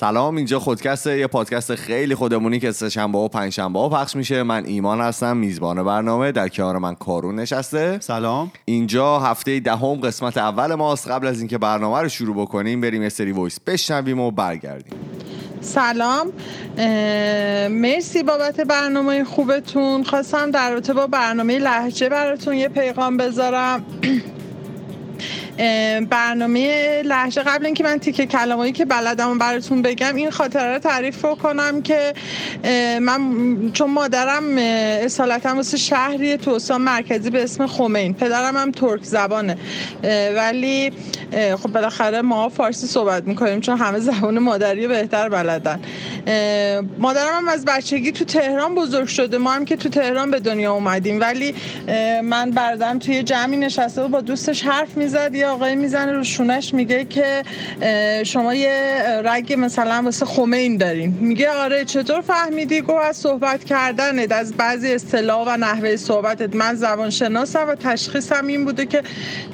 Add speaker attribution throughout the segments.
Speaker 1: سلام اینجا خودکست یه پادکست خیلی خودمونی که سه شنبه و پنج شنبه ها پخش میشه. من ایمان هستم میزبان برنامه. در کنار من کارون نشسته.
Speaker 2: سلام.
Speaker 1: اینجا هفته دهم قسمت اول ماست. قبل از اینکه برنامه رو شروع بکنیم بریم یه سری وایس بشنویم و برگردیم.
Speaker 3: سلام. مرسی بابت برنامه خوبتون. خواستم در رابطه با برنامه لحجه براتون یه پیغام بذارم. برنامه لحجه قبل اینکه من تیکه کلمایی که بلدم براتون بگم این خاطره رو تعریف کنم که من چون مادرم اصالتا واسه شهری توسا مرکزی به اسم خمین. پدرم هم ترک زبانه. ولی خب بالاخره ما فارسی صحبت می‌کنیم چون همه زبان مادری بهتر بلدن. مادرم هم از بچگی تو تهران بزرگ شده. ما هم که تو تهران به دنیا اومدیم. ولی من بردم توی جمعی نشسته و با دوستش حرف می‌زد. یا آقای می‌زنه رو شونش میگه که شما یه رگ مثلا واسه خمین دارین. میگه آره چطور فهمیدی؟ گو از صحبت کردنت از بعضی اصطلاح و نحوه صحبتت. من زبان شناسم و تشخیصم این بوده که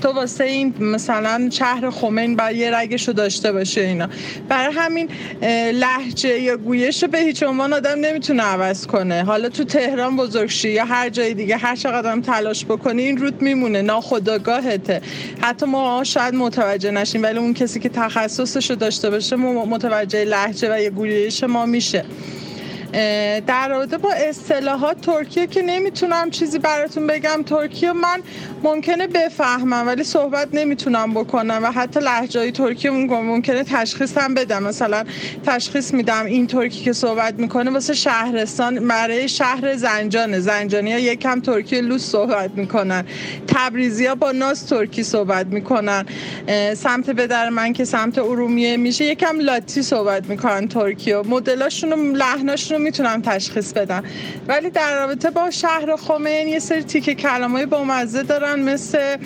Speaker 3: تو واسه این مثلا شهر خمین باید یه رگشو داشته باشه اینا. برای همین لحجه یا گویش به هیچ عنوان آدم نمی‌تونه عوض کنه. حالا تو تهران بزرگ شی یا هر جای دیگه هر چقدر تلاش بکنی این روت میمونه. ناخداگاهته حتی ما شاید متوجه نشیم ولی اون کسی که تخصصش رو داشته باشه متوجه لحجه و یه گویش ما میشه. در رابطه با اصطلاحات ترکیه که نمی‌تونم چیزی براتون بگم ترکیه من ممکنه بفهمم ولی صحبت نمی‌تونم بکنم و حتی لحجه ترکیه ممکنه تشخیص هم بدم. مثلا تشخیص میدم این ترکی که صحبت می‌کنه واسه شهرستان برای شهر زنجانه. زنجانی ها یکم ترکی لوس صحبت می‌کنن. تبریزی ها با ناس ترکی صحبت می‌کنن. سمت بدر من که سمت ارومیه میشه یکم لاتی صحبت می‌کنن ترکیه مدلاشون و لحناشون می‌تونم تشخیص بدم. ولی در رابطه با شهر خمین یه سری تیکه با مزه دارن مثل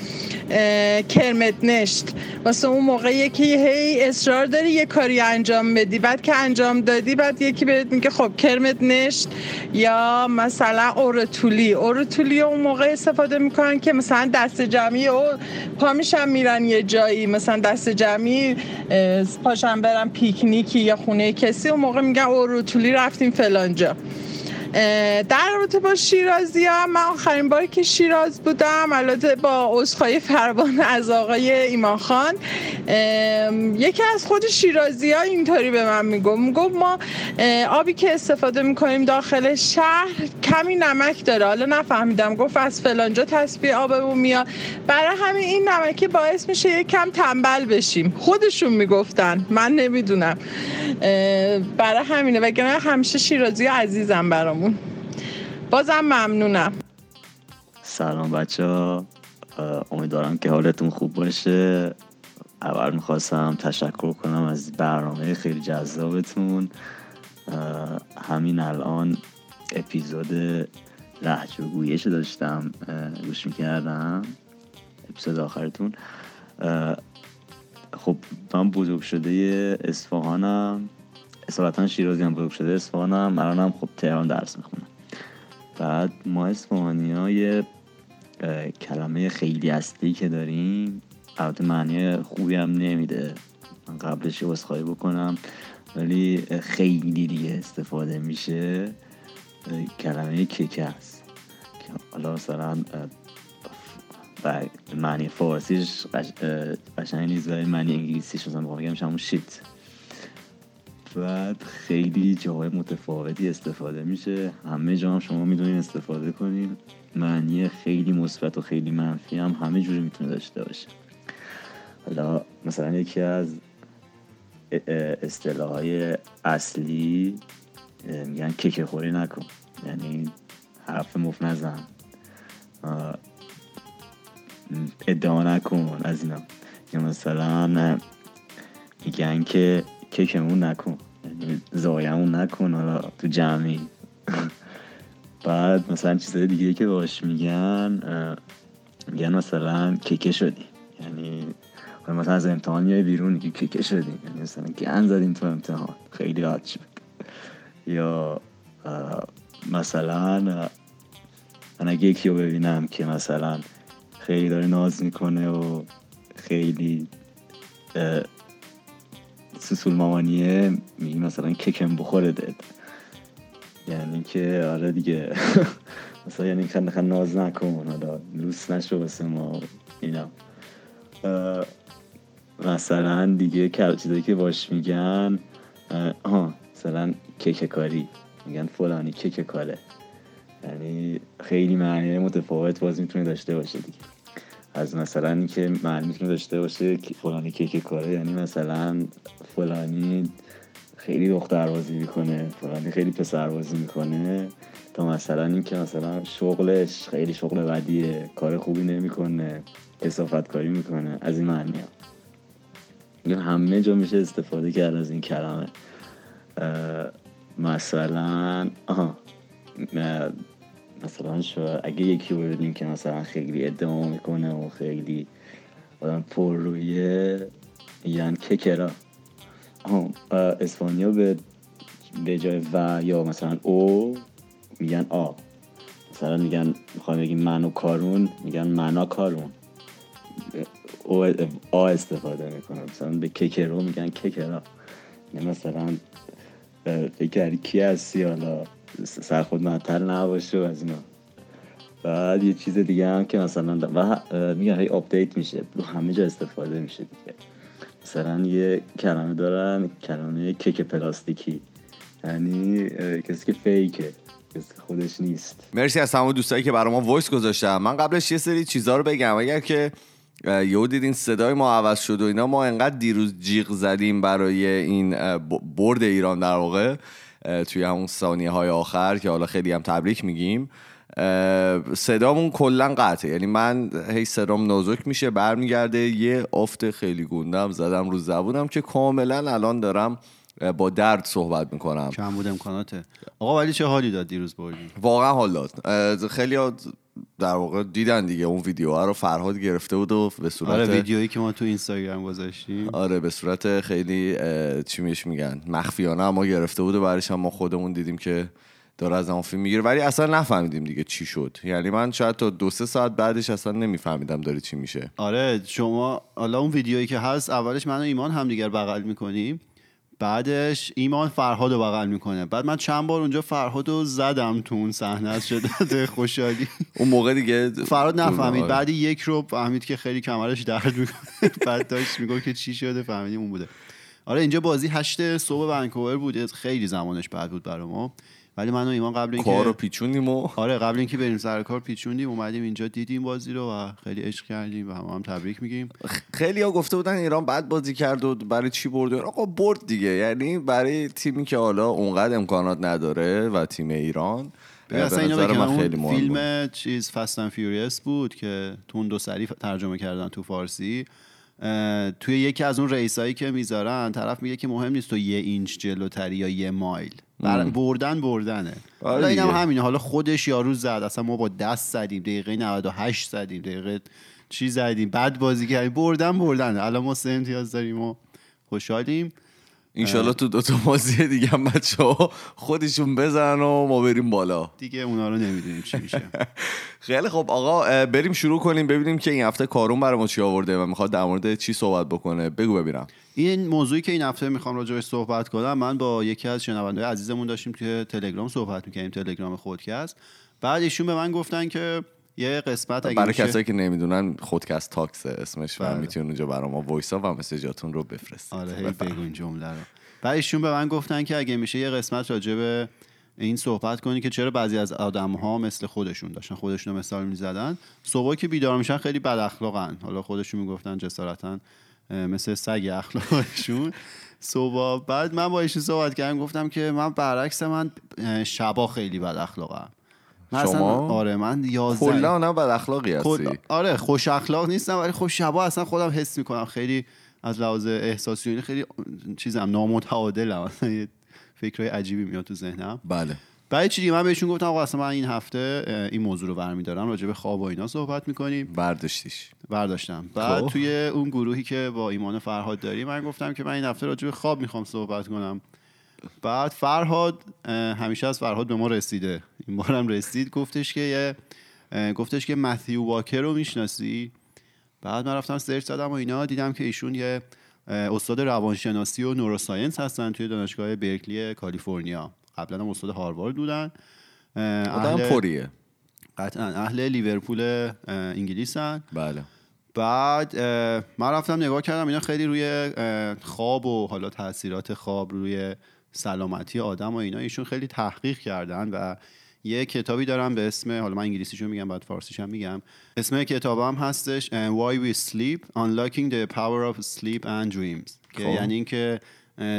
Speaker 3: کرمت نشت واسه اون موقعی که هی اصرار داری یه کاری انجام بدی. بعد که انجام دادی بعد یکی بهت میگه خب کرمت نشت یا مثلا اورتولی. اورتولی اون موقع استفاده می‌کنن که مثلا دست جمعی و پا میشن میرن یه جایی. مثلا دست جمعی پاشن برن پیکنیکی یا خونه کسی. اون موقع میگن اورتولی رفتیم فلانجا در رابطه با شیرازی ها من آخرین باری که شیراز بودم البته با عذرخواهی فربان از آقای ایمان خان یکی از خود شیرازی ها اینطوری به من می‌گفت. می‌گفت ما آبی که استفاده می‌کنیم داخل شهر کمی نمک داره. حالا نفهمیدم. گفت از فلانجا تصفیه آبمون میاد. برای همین این نمکی باعث میشه یک کم تنبل بشیم. خودشون می‌گفتن. من نمی‌دونم. برای همینه. وگرنه همیشه شیرازی عزیزم برام. بازم ممنونم.
Speaker 4: سلام بچه ها. امیدوارم که حالتون خوب باشه. اول می‌خواستم تشکر کنم از برنامه خیلی جذابتون. همین الان اپیزود لحجه و گویش داشتم. گوش می‌کردم. اپیزود آخرتون. خب من بزرگ شده اصفهانم اصالتا شیرازی هم بزرگ شده. اصفهانم الانم خب تهران درس می‌خونم بعد ما اصفهانی های کلمه خیلی اصلی که داریم البته معنی خوبی هم نمیده. من قبلش خواهی بکنم ولی خیلی دیگه استفاده میشه کلمه ککه است. که حالا مثلا معنی فارسیش قشنگ نیست ولی معنی انگلیسیش مثلا بگم همون شیت بعد خیلی جاهای متفاوتی استفاده میشه. همه جا هم شما می‌دونین استفاده کنین. معنی خیلی مثبت و خیلی منفی هم همه جوری می‌تونه داشته باشه. حالا مثلا یکی از اصطلاح های اصلی میگن ککه خوری نکن. یعنی حرف مفت نزن. ادعا نکن از اینا. یا مثلا میگن که ککمون نکن. زایمون نکن حالا تو جمعی. بعد مثلا چیزای دیگه که باش میگن میگن مثلا ککه شدی. یعنی مثلا از امتحان میای بیرون که ککه شدی. یعنی مثلا گن زدیم تو امتحان. خیلی حاد شد. یا مثلا من اگه یکی رو ببینم که مثلا خیلی داره ناز می‌کنه و خیلی سسول مامانیه میگی مثلا ککم بخوره داد. یعنی که آره دیگه. مثلا یعنی خند خند ناز نکن حالا لوس نشو واسه ما اینا. مثلا دیگه چیزایی که باش میگن آها مثلا کیک کاری. میگن فلانی کیک کاره. یعنی خیلی معنی متفاوت باز می‌تونه داشته باشه دیگه. از مثلا اینکه معنی می‌تونه داشته باشه که فلانی کیک کاره یعنی مثلا فلانی خیلی دختر بازی می‌کنه فلانی خیلی پسر بازی می‌کنه تا مثلا اینکه مثلا شغلش خیلی شغل بدیه کار خوبی نمی‌کنه کسافت کاری می‌کنه از این معنی ها. همه جا میشه استفاده کرد از این کلمه مثلا اه، مثلا شو اگه یکی رو ببینیم که مثلا خیلی ادعا می‌کنه و خیلی آدم پر رویه میگن ککرا اسپانیا به به جای و یا مثلا او میگن آ. مثلا میگن می‌خوام بگیم من و کارون میگن منا کارون. او آ استفاده می‌کنن. مثلا به ککرو میگن ککرا یعنی مثلا فکر کی هستی حالا؟ سر خود معطل نباشه و از اینا. بعد یه چیز دیگه هم که مثلا و میگن هی update میشه. رو همه جا استفاده میشه دیگه. مثلا یه کلمه دارن کلمه کک پلاستیکی. یعنی کسی که fake ه کسی خودش نیست.
Speaker 1: مرسی از تمام دوستایی که برای ما voice گذاشتن. من قبلش یه سری چیزها رو بگم. اگر که یهو دیدین صدای ما عوض شد و اینا ما انقدر دیروز جیغ زدیم برای این برد ایران در واقع. توی همون ثانیه های آخر که حالا خیلی هم تبریک میگیم. صدامون کلا قطعه. یعنی من هی صدام نازک میشه برمیگرده یه افت خیلی گوندم زدم رو زبونم که کاملا الان دارم با درد صحبت می‌کنم.
Speaker 2: کم بود امکاناته؟ آقا ولی چه حالی داد دیروز بردی
Speaker 1: واقعا حال داد. خیلی در واقع دیدن دیگه اون ویدیوها رو فرهاد گرفته بود و به صورت
Speaker 2: آره ویدیویی که ما تو اینستاگرام گذاشتیم.
Speaker 1: آره به صورت خیلی چی میش میگن مخفیانه اما گرفته بود و بعدش هم ما خودمون دیدیم که داره از اون فیلم می‌گیره. ولی اصلا نفهمیدیم دیگه چی شد. یعنی من شاید تا دو سه ساعت بعدش اصلا نمیفهمیدم داره چی میشه.
Speaker 2: آره شما حالا اون ویدیویی که هست اولش من و ایمان همدیگر بغل می‌کنیم. بعدش ایمان فرهاد رو بغل می‌کنه. بعد من چند بار اونجا فرهاد رو زدم تو اون صحنه از شدت خوشحالی.
Speaker 1: اون موقع دیگه
Speaker 2: فرهاد نفهمید.
Speaker 1: آره.
Speaker 2: بعد یک رو فهمید که خیلی کمرش درد می‌کنه. بعد داشت می‌گفت که چی شده فهمیدیم اون بوده. آره اینجا بازی هشت صبح ونکوور بود. خیلی زمانش بد بود برای ما. ولی من و ایمان قبل اینکه
Speaker 1: کار رو پیچوندیم و
Speaker 2: آره قبل اینکه بریم سر کار پیچوندیم اومدیم اینجا دیدیم بازی رو و خیلی عشق کردیم و هم, هم تبریک میگیم.
Speaker 1: خیلی ها گفته بودن ایران بد بازی کرد و برای چی برد آقا برد دیگه. یعنی برای تیمی که حالا اونقدر امکانات نداره و تیم ایران
Speaker 2: اصلا اینو بگم
Speaker 1: خیلی مهم بود.
Speaker 2: فیلم چیز Fast and Furious بود که تو اون دو سری ترجمه کردن تو فارسی. توی یکی از اون ریسایی که می‌ذارن طرف میگه که مهم نیست تو یه اینچ جلوتری یا یه مایل. بر- بردن بردنه.
Speaker 1: آره
Speaker 2: حالا اینم. همینه. حالا خودش یارو زد. اصلا ما با دست زدیم. دقیقه 98 زدیم. دقیقه چی زدیم؟ بعد بازی کردیم. بردن بردن الان ما سه امتیاز داریم و خوشحالیم.
Speaker 1: اینشالله تو دوتا بازی دیگه هم بچه ها خودشون بزنن و ما بریم بالا.
Speaker 2: دیگه اونا رو نمی‌دونیم چی میشه.
Speaker 1: خیلی خب آقا بریم شروع کنیم ببینیم که این هفته کارون برای ما چی آورده و می‌خواد در مورد چی صحبت بکنه. بگو ببینم.
Speaker 2: این موضوعی که این هفته می‌خوام راجعش صحبت کنم من با یکی از شنونده عزیزمون داشتیم توی تلگرام صحبت می‌کردیم تلگرام خودکست. بعد ایشون به من گفتن که یه قسمت اگه
Speaker 1: برای کسایی که نمی‌دونن خودکست Talks اسمش و
Speaker 2: بله.
Speaker 1: می‌تونن اونجا برای ما voice و message اتون رو بفرستید.
Speaker 2: آره هی. بگو این جمله رو. بعد ایشون به من گفتن که اگه میشه یه قسمت راجع به این صحبت کنی که چرا بعضی از آدم ها مثل خودشون داشتن خودشون رو مثال می‌زدن. صبح که بیدار میشن خیلی بد اخلاقن. حالا خودشون می‌گفتن جسارتا مثل سگ اخلاقشون. صبح بعد من با ایشون صحبت کردم گفتم که من برعکس من شبا خیلی بد اخلاقم. من اصلا-
Speaker 1: شما؟
Speaker 2: آره من یازده
Speaker 1: کلا آدم بد اخلاقی
Speaker 2: کل-
Speaker 1: هستی
Speaker 2: آره خوش اخلاق نیستم ولی خب شبا اصلا خودم حس می‌کنم خیلی از لحاظ احساسی خیلی چیزم نامتعادلم. اصلا یه فکرهای عجیبی میاد تو ذهنم.
Speaker 1: بله.
Speaker 2: بعد چی دیگه؟ من بهشون گفتم آقا اصلا من این هفته این موضوع رو برمیدارم راجع به خواب و اینا صحبت می‌کنیم.
Speaker 1: برداشتیش.
Speaker 2: برداشتم. بعد
Speaker 1: خب.
Speaker 2: توی اون گروهی که با ایمان فرهاد داریم من گفتم که من این هفته راجع به خواب می‌خوام صحبت کنم. بعد فرهاد همیشه از فرهاد به ما رسیده. این بارم رسید. گفتش که یه گفتش که متیو واکر رو می‌شناسی؟ بعد من رفتم سرچ زدم و اینا دیدم که ایشون یه استاد روانشناسی و نوروساینس هستن توی دانشگاه برکلی کالیفرنیا. قبلا هم استاد هاروارد بودن.
Speaker 1: آدم
Speaker 2: اهل-
Speaker 1: پریه
Speaker 2: قطعا اهل لیورپول انگلیسن.
Speaker 1: بله.
Speaker 2: بعد من رفتم نگاه کردم اینا خیلی روی خواب و حالا تاثیرات خواب روی سلامتی آدم و اینا ایشون خیلی تحقیق کردن و یه کتابی دارم به اسم حالا من انگلیسیشو میگم بعد فارسیش هم میگم. اسم کتابم هستش Why We Sleep Unlocking the Power of Sleep and Dreams. که
Speaker 1: خب.
Speaker 2: یعنی اینکه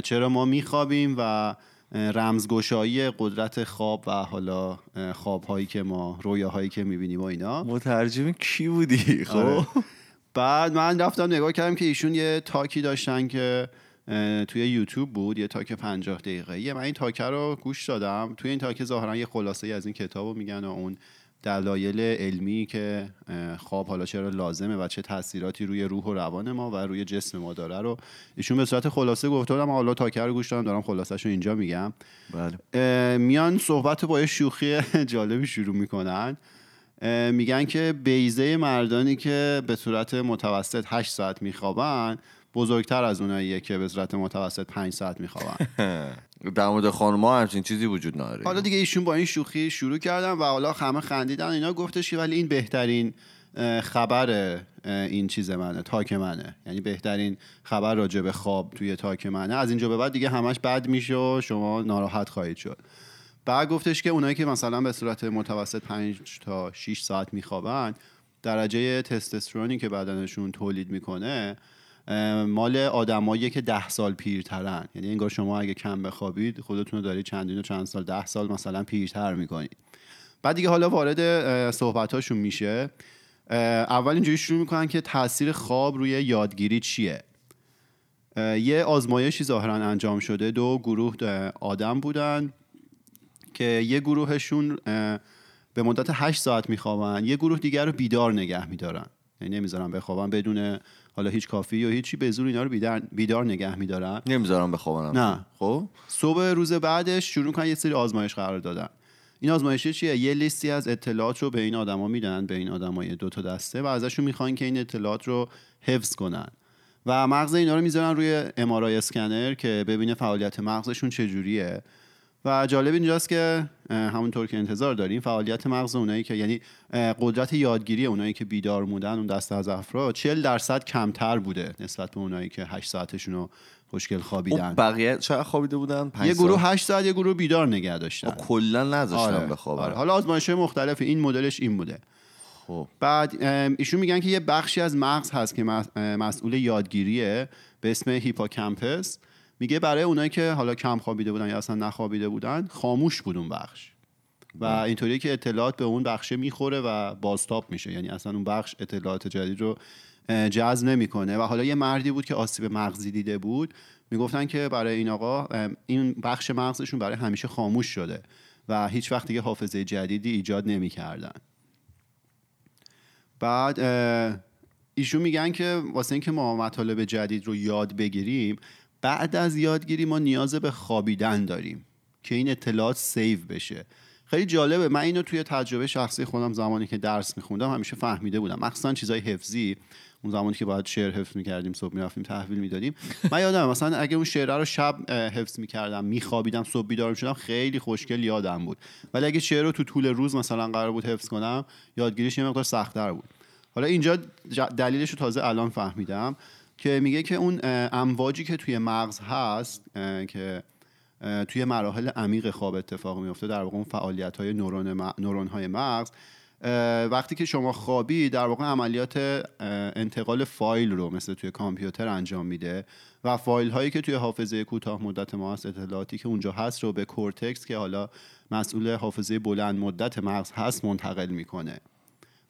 Speaker 2: چرا ما میخوابیم و رمزگشایی قدرت خواب و حالا خوابهایی که ما رویاهایی که می‌بینیم و اینا.
Speaker 1: مترجم کی بودی؟
Speaker 2: آره.
Speaker 1: خب
Speaker 2: بعد من رفتم نگاه کردم که ایشون یه تاکی داشتن که توی یوتیوب بود یه تاک 50 دقیقه‌ای من این تاکه رو گوش دادم. توی این تاکه ظاهرا یه خلاصه ای از این کتاب رو میگن و اون دلایل علمی که خواب حالا چرا لازمه و چه تاثیراتی روی روح و روان ما و روی جسم ما داره رو ایشون به صورت خلاصه گفته بودم حالا تاکه رو گوش دادم دارم خلاصش رو اینجا میگم.
Speaker 1: بله.
Speaker 2: میان صحبت با یه شوخی جالبی شروع می‌کنن. میگن که بیزه مردانی که به صورت متوسط 8 ساعت میخوابن بزرگتر از اوناییه که به صورت متوسط 5 ساعت میخوابن.
Speaker 1: در مورد خانم‌ها همچین چیزی وجود نداره.
Speaker 2: حالا دیگه ایشون با این شوخی شروع کردن و حالا همه خندیدن اینا گفتش که ولی این بهترین خبر این چیز منه تاک منه. یعنی بهترین خبر راجع به خواب توی تاک منه. از اینجا به بعد دیگه همش بد میشه و شما ناراحت خواهید شد. بعد گفتش که اونایی که مثلا به صورت متوسط 5 تا 6 ساعت میخوابن درجه تستوسترونی که بدنشون تولید می‌کنه مال آدمایی که ده سال پیرترن. یعنی انگار شما اگه کم بخوابید خودتون رو دارید چندین و چند سال ده سال مثلا پیرتر می‌کنید. بعد دیگه حالا وارد صحبتاشون میشه. اول اینجوری شروع می‌کنن که تاثیر خواب روی یادگیری چیه. یه آزمایشی ظاهرا انجام شده. دو گروه آدم بودن که یه گروهشون به مدت 8 ساعت میخوابن. یه گروه دیگر رو بیدار نگه میدارن. یعنی نمی‌ذارن بخوابن بدون حالا هیچ کافی یا هیچی به زور اینا رو بیدار, بیدار نگه میدارن
Speaker 1: نمی‌ذارم بخوابم.
Speaker 2: نه.
Speaker 1: خب؟
Speaker 2: صبح روز بعدش شروع کنن یه سری آزمایش قرار دادن. این آزمایش چیه؟ یه لیستی از اطلاعات رو به این آدما میدن به این آدمای دو تا دسته و ازشون می‌خوان که این اطلاعات رو حفظ کنن. و مغز اینا رو می‌ذارن روی امارای اسکنر که ببینه فعالیت مغزشون چجوریه. و جالب اینجاست که همونطور که انتظار داریم فعالیت مغز اونایی که یعنی قدرت یادگیری اونایی که بیدار موندن اون دسته از افراد 40 درصد کمتر بوده نسبت به اونایی که 8 ساعتشون رو خوشگل خوابیدن.
Speaker 1: بقیه چقدر خوابیده بودن؟
Speaker 2: یه گروه
Speaker 1: ساعت؟
Speaker 2: 8 ساعت یه گروه بیدار نگه داشتن.
Speaker 1: آه، کلا نذاشتم
Speaker 2: آره،
Speaker 1: بخوابم
Speaker 2: آره. حالا آزمایش مختلف این مدلش این بوده.
Speaker 1: خب.
Speaker 2: بعد ایشون میگن که یه بخشی از مغز هست که مسئول یادگیریه به اسم هیپوکامپس میگه برای اونایی که حالا کم خوابیده بودن یا اصلا نخوابیده بودن خاموش بود اون بخش. و اینطوری که اطلاعات به اون بخشه می‌خوره و بازتاب میشه. یعنی اصلا اون بخش اطلاعات جدید رو جذب نمی‌کنه. و حالا یه مردی بود که آسیب مغزی دیده بود. می‌گفتن که برای این آقا این بخش مغزشون برای همیشه خاموش شده و هیچ وقت دیگه حافظه جدیدی ایجاد نمی‌کردن. بعد ایشون میگن که واسه اینکه ما مطالب جدید رو یاد بگیریم بعد از یادگیری ما نیاز به خوابیدن داریم که این اطلاعات سیو بشه. خیلی جالبه. من اینو توی تجربه شخصی خودم زمانی که درس میخوندم همیشه فهمیده بودم. مخصوصا چیزای حفظی. اون زمانی که باید شعر حفظ می‌کردیم صبح می‌رفتیم تحویل می‌دادیم. من یادم مثلا اگه اون شعره رو شب حفظ می‌کردم میخوابیدم صبح بیدار می‌شدم خیلی خوشگل یادم بود. ولی اگه شعر رو تو طول روز مثلا قرار بود حفظ کنم یادگیریش یه مقدار سختتر بود. حالا اینجا دلیلش رو تازه الان فهمیدم. که میگه که اون امواجی که توی مغز هست که توی مراحل عمیق خواب اتفاق میفته در واقع اون فعالیت های نورون, م... های مغز وقتی که شما خوابی در واقع عملیات انتقال فایل رو مثل توی کامپیوتر انجام میده و فایل هایی که توی حافظه کوتاه مدت ما هست اطلاعاتی که اونجا هست رو به کورتکس که حالا مسئول حافظه بلند مدت مغز هست منتقل می‌کنه.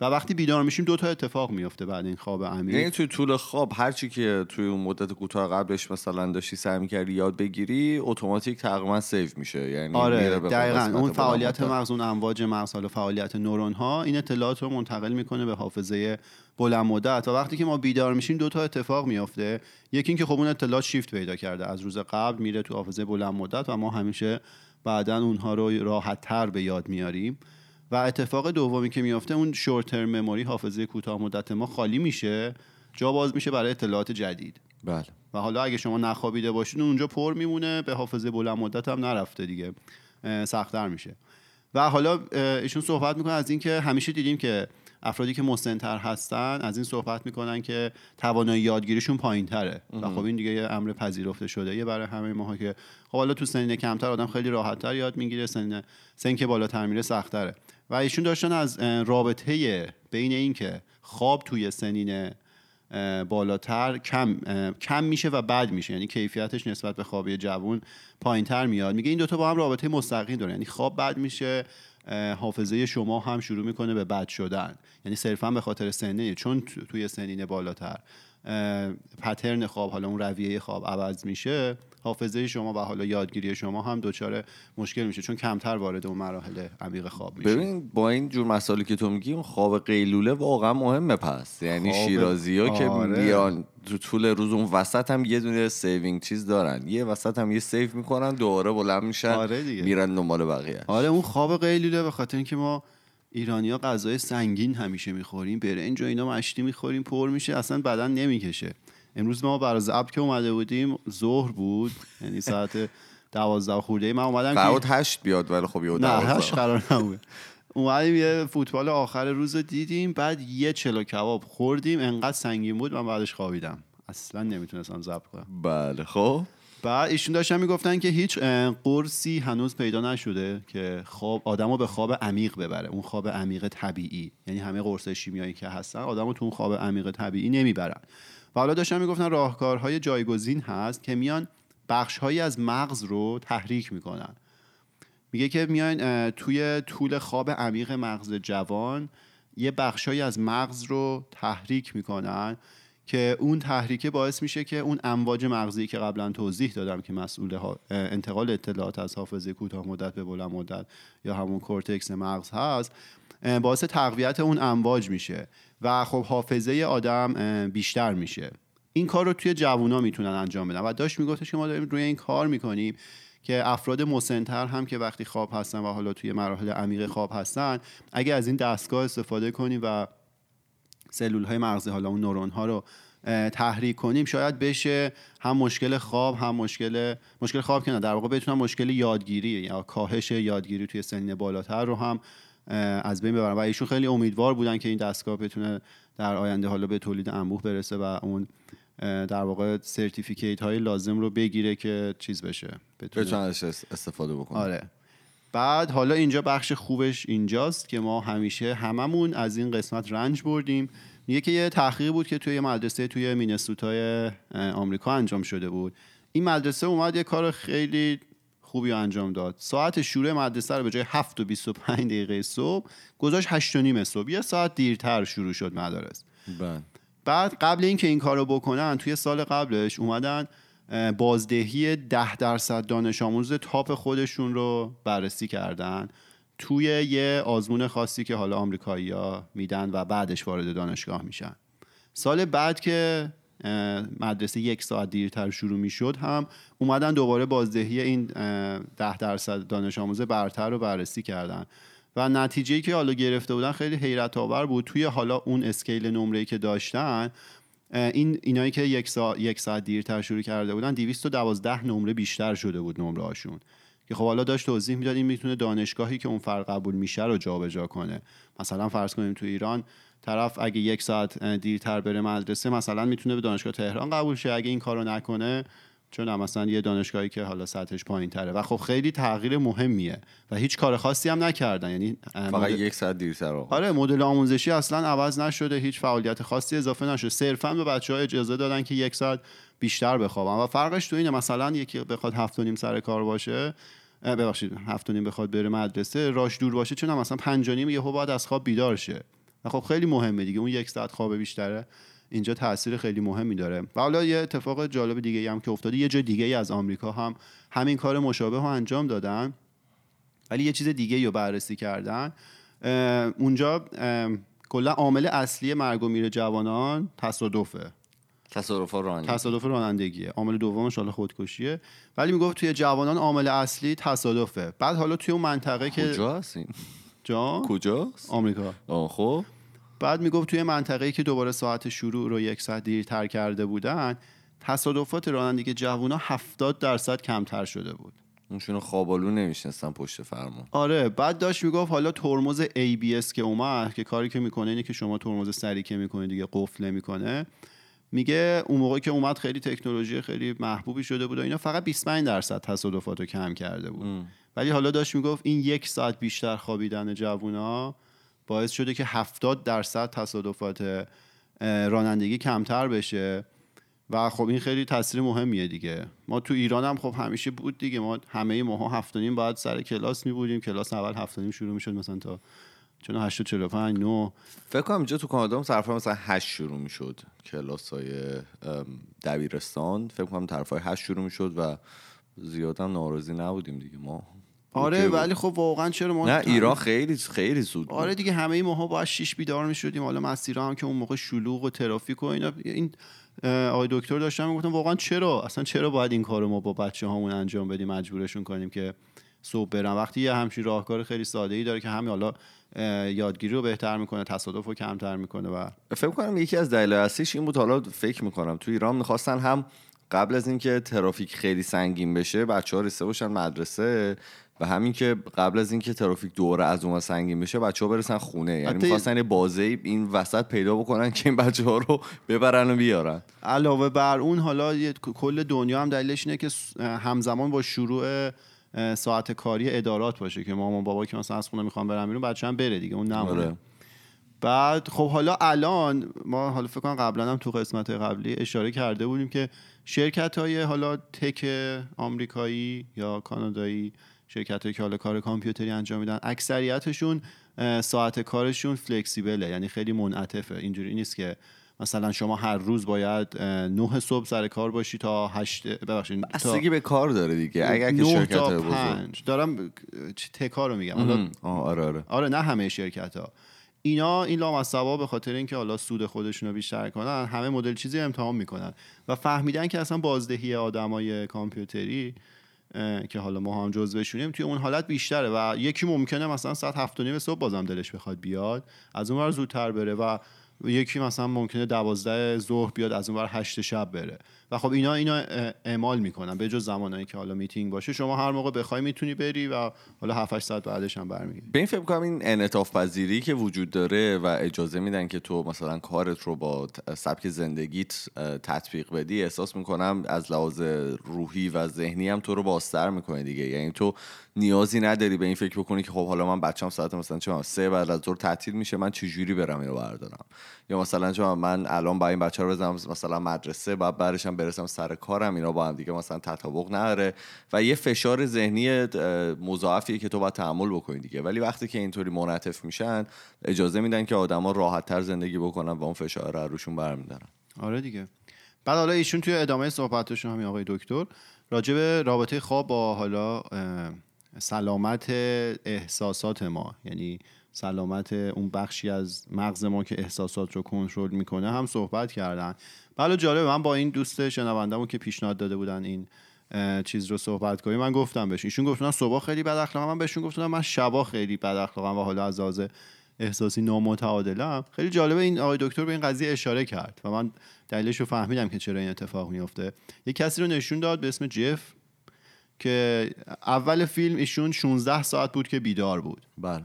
Speaker 2: و وقتی بیدار میشیم دو تا اتفاق میفته بعد این خواب عمیق.
Speaker 1: یعنی توی طول خواب هرچی که توی اون مدت کوتاه قبلش مثلا داشتی سعی می‌کردی یاد بگیری اتوماتیک تقریبا سیو میشه. یعنی
Speaker 2: آره دقیقا. اون فعالیت. مغز اون امواج مغز حالا فعالیت نورون ها این اطلاعات رو منتقل می‌کنه به حافظه بلند مدت. و وقتی که ما بیدار میشیم دو تا اتفاق میافته. یکی اینکه خب اون اطلاعات شیفت پیدا کرده. از روز قبل میره تو حافظه بلند مدت و ما همیشه بعدا اونها رو راحت تر به یاد میاریم. و اتفاق دومی که میافته اون شورت ترم مموری حافظه کوتاه مدت ما خالی میشه جا باز میشه برای اطلاعات جدید.
Speaker 1: بله.
Speaker 2: و حالا اگه شما نخوابیده باشین اونجا پر میمونه به حافظه بلند مدت هم نرفته دیگه. سختتر میشه. و حالا ایشون صحبت می‌کنن از اینکه همیشه دیدیم که افرادی که مسنتر هستن از این صحبت می‌کنن که توانایی یادگیریشون پایین تره و خب این دیگه یه امر پذیرفته شده یه برای همه ماها که خب حالا تو سنین کمتر آدم خیلی راحتتر یاد می‌گیره سنین سن که بالاتر میره سختره و ایشون داشتن از رابطه بین این که خواب توی سنین بالاتر کم کم میشه و بد میشه. یعنی کیفیتش نسبت به خوابی جوون پایینتر میاد. میگه این دوتا با هم رابطه مستقیم داره یعنی خواب بد میشه حافظه شما هم شروع می‌کنه به بد شدن. یعنی صرفا به خاطر سنه چون تو- توی سنین بالاتر pattern خواب حالا اون رویه خواب عوض میشه. حافظه شما و حالا یادگیری شما هم دچار مشکل میشه چون کمتر وارد اون مراحل عمیق خواب میشه.
Speaker 1: ببین با این جور مسائلی که تو میگی اون خواب قیلوله واقعا مهمه پس. یعنی
Speaker 2: خواب-
Speaker 1: شیرازی ها که
Speaker 2: آره.
Speaker 1: میان تو طول روز اون وسط هم یه دونه saving چیز دارن. یه وسط هم یه save می‌کنن دوباره بلند میشن
Speaker 2: آره دیگه.
Speaker 1: میرن دنبال بقیه.
Speaker 2: آره اون خواب قیلوله به خاطر اینکه ما ایرانیا غذای سنگین همیشه می‌خوریم برنج و اینا مشتی می‌خوریم پر میشه اصلا بدن نمی‌کشه. امروز ما برای ضبط که اومده بودیم ظهر بود یعنی ساعت دوازده خورده من اومدم که
Speaker 1: هشت بیاد ولی خب یه
Speaker 2: نه
Speaker 1: دوازده.
Speaker 2: هش قرار نبود. اومدیم یه فوتبال آخر روز رو دیدیم بعد یه چلو کباب خوردیم. انقدر سنگین بود من بعدش خوابیدم. اصلا نمی‌تونستم ضبط کنم.
Speaker 1: بله خب.
Speaker 2: بعد ایشون داشتن می‌گفتن که هیچ قرصی هنوز پیدا نشده که خواب آدمو به خواب عمیق ببره. اون خواب عمیق طبیعی. یعنی همه قرص شیمیایی که هستن آدمو تو اون خواب عمیق طبیعی نمی‌برن. و حالا داشتن می‌گفتن راهکارهای جایگزین هست که میان بخشهایی از مغز رو تحریک می‌کنن. میگه که میان توی طول خواب عمیق مغز جوان یه بخشهایی از مغز رو تحریک می‌کنن که اون تحریکه باعث میشه که اون امواج مغزی که قبلا توضیح دادم که مسئول انتقال اطلاعات از حافظه کوتاه مدت به بلند مدت یا همون کورتکس مغز هست باعث تقویت اون امواج میشه و خب حافظه آدم بیشتر میشه. این کار رو توی جوونا می‌تونن انجام بدن و داشت میگفتش که ما داریم روی این کار می‌کنیم که افراد مسنتر هم که وقتی خواب هستن و حالا توی مراحل عمیق خواب هستن اگه از این دستگاه استفاده کنیم و سلول های مغزی حالا اون نورون ها رو تحریک کنیم شاید بشه هم مشکل خواب هم مشکل مشکل خواب که نه در واقع بتونن مشکل یادگیری یا کاهش یادگیری توی سنین بالاتر رو هم از بین ببرن. و ایشون خیلی امیدوار بودن که این دستگاه بتونه در آینده حالا به تولید انبوه برسه و اون در واقع certificate های لازم رو بگیره که چیز بشه بتونه
Speaker 1: استفاده بکنن
Speaker 2: آره. بعد حالا اینجا بخش خوبش اینجاست که ما همیشه هممون از این قسمت رنج بردیم. میگه که یه تحقیق بود که توی یه مدرسه توی مینسوتای آمریکا انجام شده بود. این مدرسه اومد یه کار خیلی خوبی انجام داد. ساعت شروع مدرسه رو به جای 7 و 25 دقیقه صبح گذاشت 8 و نیم صبح. یه ساعت دیرتر شروع شد مدارس.
Speaker 1: بله.
Speaker 2: بعد قبل اینکه این کارو بکنن توی سال قبلش اومدن بازدهی ده درصد دانش آموز تاپ خودشون رو بررسی کردن توی یه آزمون خاصی که حالا آمریکایی‌ها میدن و بعدش وارد دانشگاه میشن. سال بعد که مدرسه یک ساعت دیرتر شروع می‌شد هم اومدن دوباره بازدهی این اه، ده درصد دانش آموز برتر رو بررسی کردن و نتیجه که حالا گرفته بودن خیلی حیرت آور بود. توی حالا اون اسکیل نمره که داشتن این اینایی که یک ساعت, یک ساعت دیرتر شروع کرده بودن 212 نمره بیشتر شده بود نمره هاشون که خب حالا داشت توضیح می‌داد این می‌تونه دانشگاهی که اون فرق قبول میشه رو جابجا کنه. مثلا فرض کنیم تو ایران طرف اگه یک ساعت دیرتر بره مدرسه مثلا می‌تونه به دانشگاه تهران قبول شه. اگه این کارو نکنه چون هم مثلا یه دانشگاهی که حالا سطحش پایین تره و خب خیلی تغییر مهمیه و هیچ کار خاصی هم نکردن. یعنی
Speaker 1: فقط
Speaker 2: مدل-
Speaker 1: یک ساعت دیرتر آقا.
Speaker 2: آره مدل آموزشی اصلا عوض نشده. هیچ فعالیت خاصی اضافه نشده. صرفا به بچه ها اجازه دادن که یک ساعت بیشتر بخوابن. و فرقش تو اینه مثلا یکی بخواد هفت و نیم سر کار باشه ببخشید هفت و نیم بخواد بره مدرسه راش دور باشه چون مثلا پنج و نیم یهو باید از خواب بیدار شه. و خب خیلی مهمه دیگه. اون یک ساعت خواب بیشتره. اینجا تاثیر خیلی مهمی داره. و حالا یه اتفاق جالب دیگه هم که افتاده یه جای دیگه ای از آمریکا هم همین کار مشابه رو انجام دادن ولی یه چیز دیگه رو بررسی کردن. اه، اونجا کلا عامل اصلی مرگ و میر جوانان تصادفه.
Speaker 1: ها رانی
Speaker 2: تصادف رانندگیه. عامل دومش حالا خودکشیه. ولی می‌گفت توی جوانان عامل اصلی تصادفه. بعد حالا توی اون منطقه که
Speaker 1: کجا هستین
Speaker 2: جا
Speaker 1: کجاست؟
Speaker 2: آمریکا.
Speaker 1: خب.
Speaker 2: بعد می‌گفت توی منطقه‌ای که دوباره ساعت شروع رو یک ساعت دیرتر کرده بودن تصادفات رانندگی جوونا 70 درصد کمتر شده بود.
Speaker 1: اونشون خوابالو نمیشنستن پشت فرمون
Speaker 2: آره بعد داشت می‌گفت حالا ترمز ABS که اومد که کاری که می‌کنه اینه که شما ترمز سری که می‌کنه دیگه قفل نمی‌کنه. میگه اون موقع که اومد خیلی تکنولوژی خیلی محبوبی شده بود و اینا فقط 25 درصد تصادفات رو کم کرده بود. ولی حالا داشت می‌گفت این یک ساعت بیشتر خوابیدن جوونا باعث شده که 70 درصد تصادفات رانندگی کمتر بشه. و خب این خیلی تاثیر مهمیه دیگه. ما تو ایران هم خب همیشه بود دیگه. ما همه ماها هفتانیم باید سر کلاس می بودیم. کلاس اول هفتانیم شروع می‌شد مثلا تا چون 8 45 9
Speaker 1: فکر کنم اینجا تو کانادا هم طرفا مثلا 8 شروع می‌شد. کلاس های دبیرستان. فکر کنم طرف های 8 شروع می‌شد و زیاد هم ناراضی نبودیم دیگه. ما
Speaker 2: آره. ولی خب واقعا چرا ما
Speaker 1: نه ایران خیلی خیلی زود بود.
Speaker 2: آره دیگه همه ماها باید شیش بیدار می شدیم حالا مسیرها هم که اون موقع شلوغ و ترافیک و اینا. این آقای دکتر داشتم می‌گفتم واقعا چرا؟ اصلا چرا باید این کارو ما با بچه هامون انجام بدیم؟ مجبورشون کنیم که صبح برن. وقتی یه همچین راهکار خیلی ساده ای داره که همین حالا یادگیری رو بهتر می‌کنه تصادف رو کمتر می‌کنه و
Speaker 1: فکر کنم یکی از دلایل اصلیش این بود. حالا فکر می‌کنم تو ایران می‌خواستن هم قبل از اینکه ترافیک خیلی سنگین بشه بچه ها رسیده باشن مدرسه. و همین که قبل از اینکه ترافیک دوره از اون سنگین بشه بچه ها برسن خونه. یعنی می‌خواستن یه بازه این وسط پیدا بکنن که این بچه ها رو ببرن و بیارن.
Speaker 2: علاوه بر اون حالا یه- کل دنیا هم دلیلش اینه که همزمان با شروع ساعت کاری ادارات باشه که مامان بابا که مثلا از خونه می‌خوام برم بیرون بچه هم بره دیگه اون نمونه.
Speaker 1: آره.
Speaker 2: بعد خب حالا الان ما حالا فکر کنم قبلا هم تو قسمت قبلی اشاره کرده بودیم که شرکت های حالا تک آمریکایی یا کانادایی شرکت هایی که حالا کار کامپیوتری انجام میدن اکثریتشون ساعت کارشون فلکسیبله یعنی خیلی منعطفه. اینجوری نیست که مثلا شما هر روز باید نه صبح سر کار باشی تا هشت ببخشید تا
Speaker 1: بستگی به کار داره دیگه. اگر که شرکت
Speaker 2: تا پنج. دارم تکا رو میگم. حالا
Speaker 1: آره آره.
Speaker 2: آره نه همه شرکت ها اینا این لامصبا به خاطر اینکه حالا سود خودشون رو بیشتر کنن همه مدل چیزی امتحان می‌کنن. و فهمیدن که اصلا بازدهی آدمای کامپیوتری که حالا ما هم جزوشونیم توی اون حالت بیشتره و یکی ممکنه مثلا ساعت هفت و نیم صبح بازم دلش بخواد بیاد. از اون زودتر بره و یکی مثلا ممکنه دوازده ظهر بیاد از اون ور هشت شب بره. و خب اینا اینا اعمال می‌کنن به جز زمانایی که حالا میتینگ باشه. شما هر موقع بخوای می‌تونی بری و حالا 7 8 ساعت بعدش هم برمیگردی.
Speaker 1: به این فکر کنم این انعطاف پذیری که وجود داره و اجازه میدن که تو مثلا کارت رو با سبک زندگیت تطبیق بدی احساس می‌کنم از لحاظ روحی و ذهنی هم تو رو بازتر می‌کنه دیگه. یعنی تو نیازی نداری به این فکر بکنی که خب حالا من بچم ساعت مثلا چه سه بعد از ظهر تعطیل میشه من چجوری برم اینو بردارم؟ یا مثلا می‌دونم، من الان با این بچه رو بزنم مثلا مدرسه بعد برشم برسم سر کارم اینا با هم دیگه مثلا تطابق نداره و یه فشار ذهنی مضاعفیه که تو باید تحمل بکنی دیگه. ولی وقتی که اینطوری منعطف میشن اجازه میدن که آدما راحت تر زندگی بکنن و اون فشار رو روشون برمیدارن.
Speaker 2: آره دیگه. بعد حالا ایشون توی ادامه صحبتشون همین آقای دکتر راجع به رابطه خواب با حالا سلامت احساسات ما. یعنی سلامت اون بخشی از مغز ما که احساسات رو کنترل می‌کنه هم صحبت کردن. بله جالب من با این دوست شنوندمو که پیشنهاد داده بودن این چیز رو صحبت کنیم من گفتم بهش. ایشون گفتن صبح خیلی بد اخلاقم. من بهشون گفتم من شبا خیلی بد اخلاقم و حالا از لحاظ احساسی نامتعادلم. خیلی جالبه این آقای دکتر به این قضیه اشاره کرد و من دلیلش رو فهمیدم که چرا این اتفاق میفته یه کسی رو نشون داد به اسم جف که اول فیلم ایشون 16 ساعت بود که بیدار بود.
Speaker 1: بله.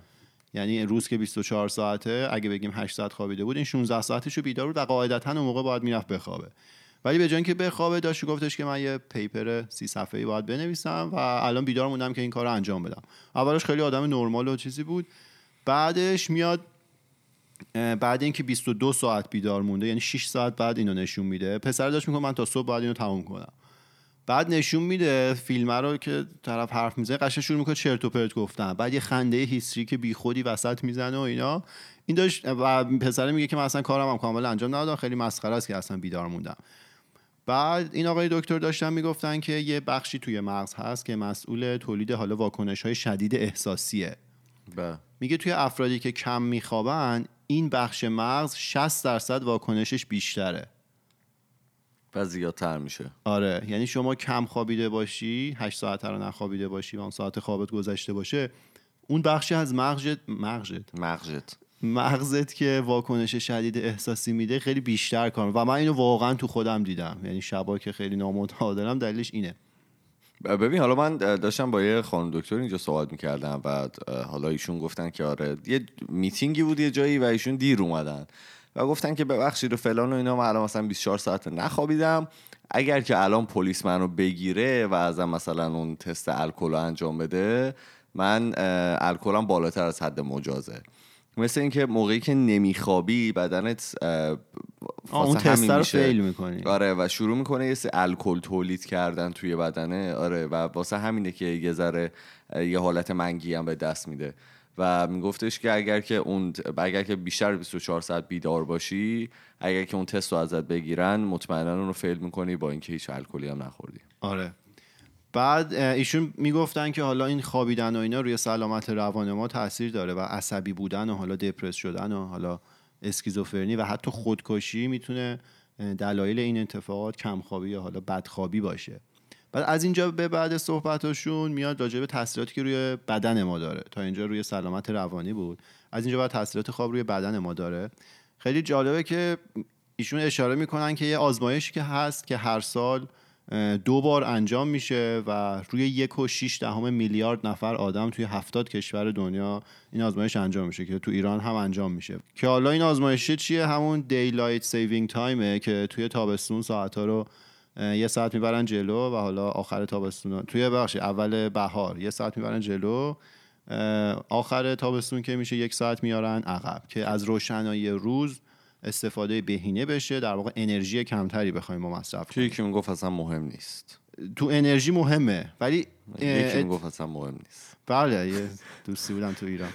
Speaker 2: یعنی روز که 24 ساعته اگه بگیم 8 ساعت خوابیده بود این 16 ساعتش رو بیدار بود و قاعدتا اون موقع باید می‌رفت بخوابه. ولی به جای اینکه بخوابه داشت گفتش که من یه پیپر سی صفحه‌ای باید بنویسم و الان بیدار موندم که این کار رو انجام بدم. اولش خیلی آدم نرمال و چیزی بود. بعدش میاد بعد اینکه 22 ساعت بیدار مونده یعنی 6 ساعت بعد اینو نشون میده. پسر داشت میگه من تا صبح باید اینو تموم کنم. بعد نشون میده فیلم رو که طرف حرف می‌زنه قشنگ شروع می‌کنه چرت و پرت گفتن. بعد یه خنده هیستری که بیخودی وسط می‌زنه و اینا. این داشت و پسر میگه که من اصلا کارم هم کامل انجام ندادم خیلی مسخره است که اصلا بیدار موندم. بعد این آقای دکتر داشتن می‌گفتن که یه بخشی توی مغز هست که مسئول تولید حالا واکنش های شدید احساسیه.
Speaker 1: بله.
Speaker 2: میگه توی افرادی که کم میخوابن این بخش مغز 60 درصد واکنشش بیشتره.
Speaker 1: و زیادتر میشه.
Speaker 2: آره یعنی شما کم خوابیده باشی 8 ساعت رو نخوابیده باشی و اون ساعت خوابت گذشته باشه اون بخشی از مغزت مغزت.
Speaker 1: مغزت.
Speaker 2: مغزت که واکنش شدید احساسی میده خیلی بیشتر کار و من اینو واقعا تو خودم دیدم. یعنی شبا که خیلی نامعتادلم دلیلش اینه.
Speaker 1: ببین حالا من داشتم با یه خانم دکتر اینجا صحبت می‌کردم و حالا ایشون گفتن که آره یه میتینگی بود یه جایی و ایشون دیر اومدن. و گفتن که ببخشید و فلان و اینا. من الان مثلا 24 ساعت نخوابیدم. اگر که الان پلیس منو بگیره و ازم مثلا اون تست الکل انجام بده من الکلم بالاتر از حد مجازه. مثل اینکه موقعی که نمیخوابی بدنت
Speaker 2: اون تست رو فیل می‌کنی.
Speaker 1: آره و شروع می‌کنه یه الکل تولید کردن توی بدنه. آره و واسه همینه که یه ذره یه حالت منگی هم به دست میده. و میگفتش که اگر که اون اگر که بیشتر 24 ساعت بیدار باشی اگر که اون تست رو ازت بگیرن مطمئنا اون رو فیل می‌کنی با اینکه هیچ الکلی هم نخوردی.
Speaker 2: آره. بعد ایشون می‌گفتن که حالا این خوابیدن و اینا روی سلامت روان ما تاثیر داره و عصبی بودن و حالا دپرس شدن و حالا اسکیزوفرنی و حتی خودکشی می‌تونه دلایل این اتفاقات کمخوابی یا حالا بدخوابی باشه. بعد از اینجا به بعد صحبتاشون میاد راجع به تاثیراتی که روی بدن ما داره. تا اینجا روی سلامت روانی بود. از اینجا بعد تاثیرات خواب روی بدن ما داره. خیلی جالبه که ایشون اشاره می‌کنن که یه آزمایشی که هست که هر سال دو بار انجام میشه و روی یک و شیش دهم میلیارد نفر آدم توی هفتاد کشور دنیا این آزمایش انجام میشه که تو ایران هم انجام میشه. که حالا این آزمایش چیه؟ همون daylight saving time ه که توی تابستون ساعت ها رو یه ساعت می‌برن جلو و حالا آخر تابستون توی بخش اول بهار. یه ساعت می‌برن جلو آخر تابستون که میشه یک ساعت میارن عقب. که از روشنایی روز استفاده بهینه بشه در واقع انرژی کمتری بخوایم ما مصرف
Speaker 1: کنیم. یکی می‌گفت اصلا مهم نیست.
Speaker 2: تو انرژی مهمه ولی
Speaker 1: یکی می‌گفت اصلا مهم نیست.
Speaker 2: بله یه دوستی بودم تو ایران.